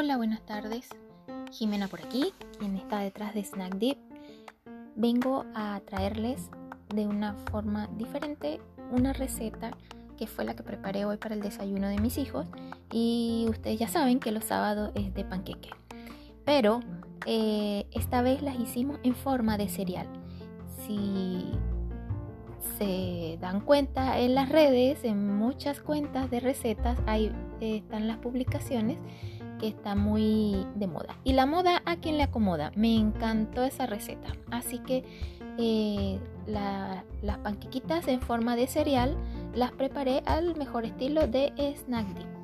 Hola, buenas tardes. Jimena por aquí, quien está detrás de Snack Deep. Vengo a traerles de una forma diferente una receta que fue la que preparé hoy para el desayuno de mis hijos y ustedes ya saben que los sábados es de panqueque. Pero eh, esta vez las hicimos en forma de cereal. Si se dan cuenta en las redes, en muchas cuentas de recetas, ahí están las publicaciones que está muy de moda. Y la moda a quien le acomoda. Me encantó esa receta. Así que eh, las panquequitas en forma de cereal las preparé al mejor estilo de Snack.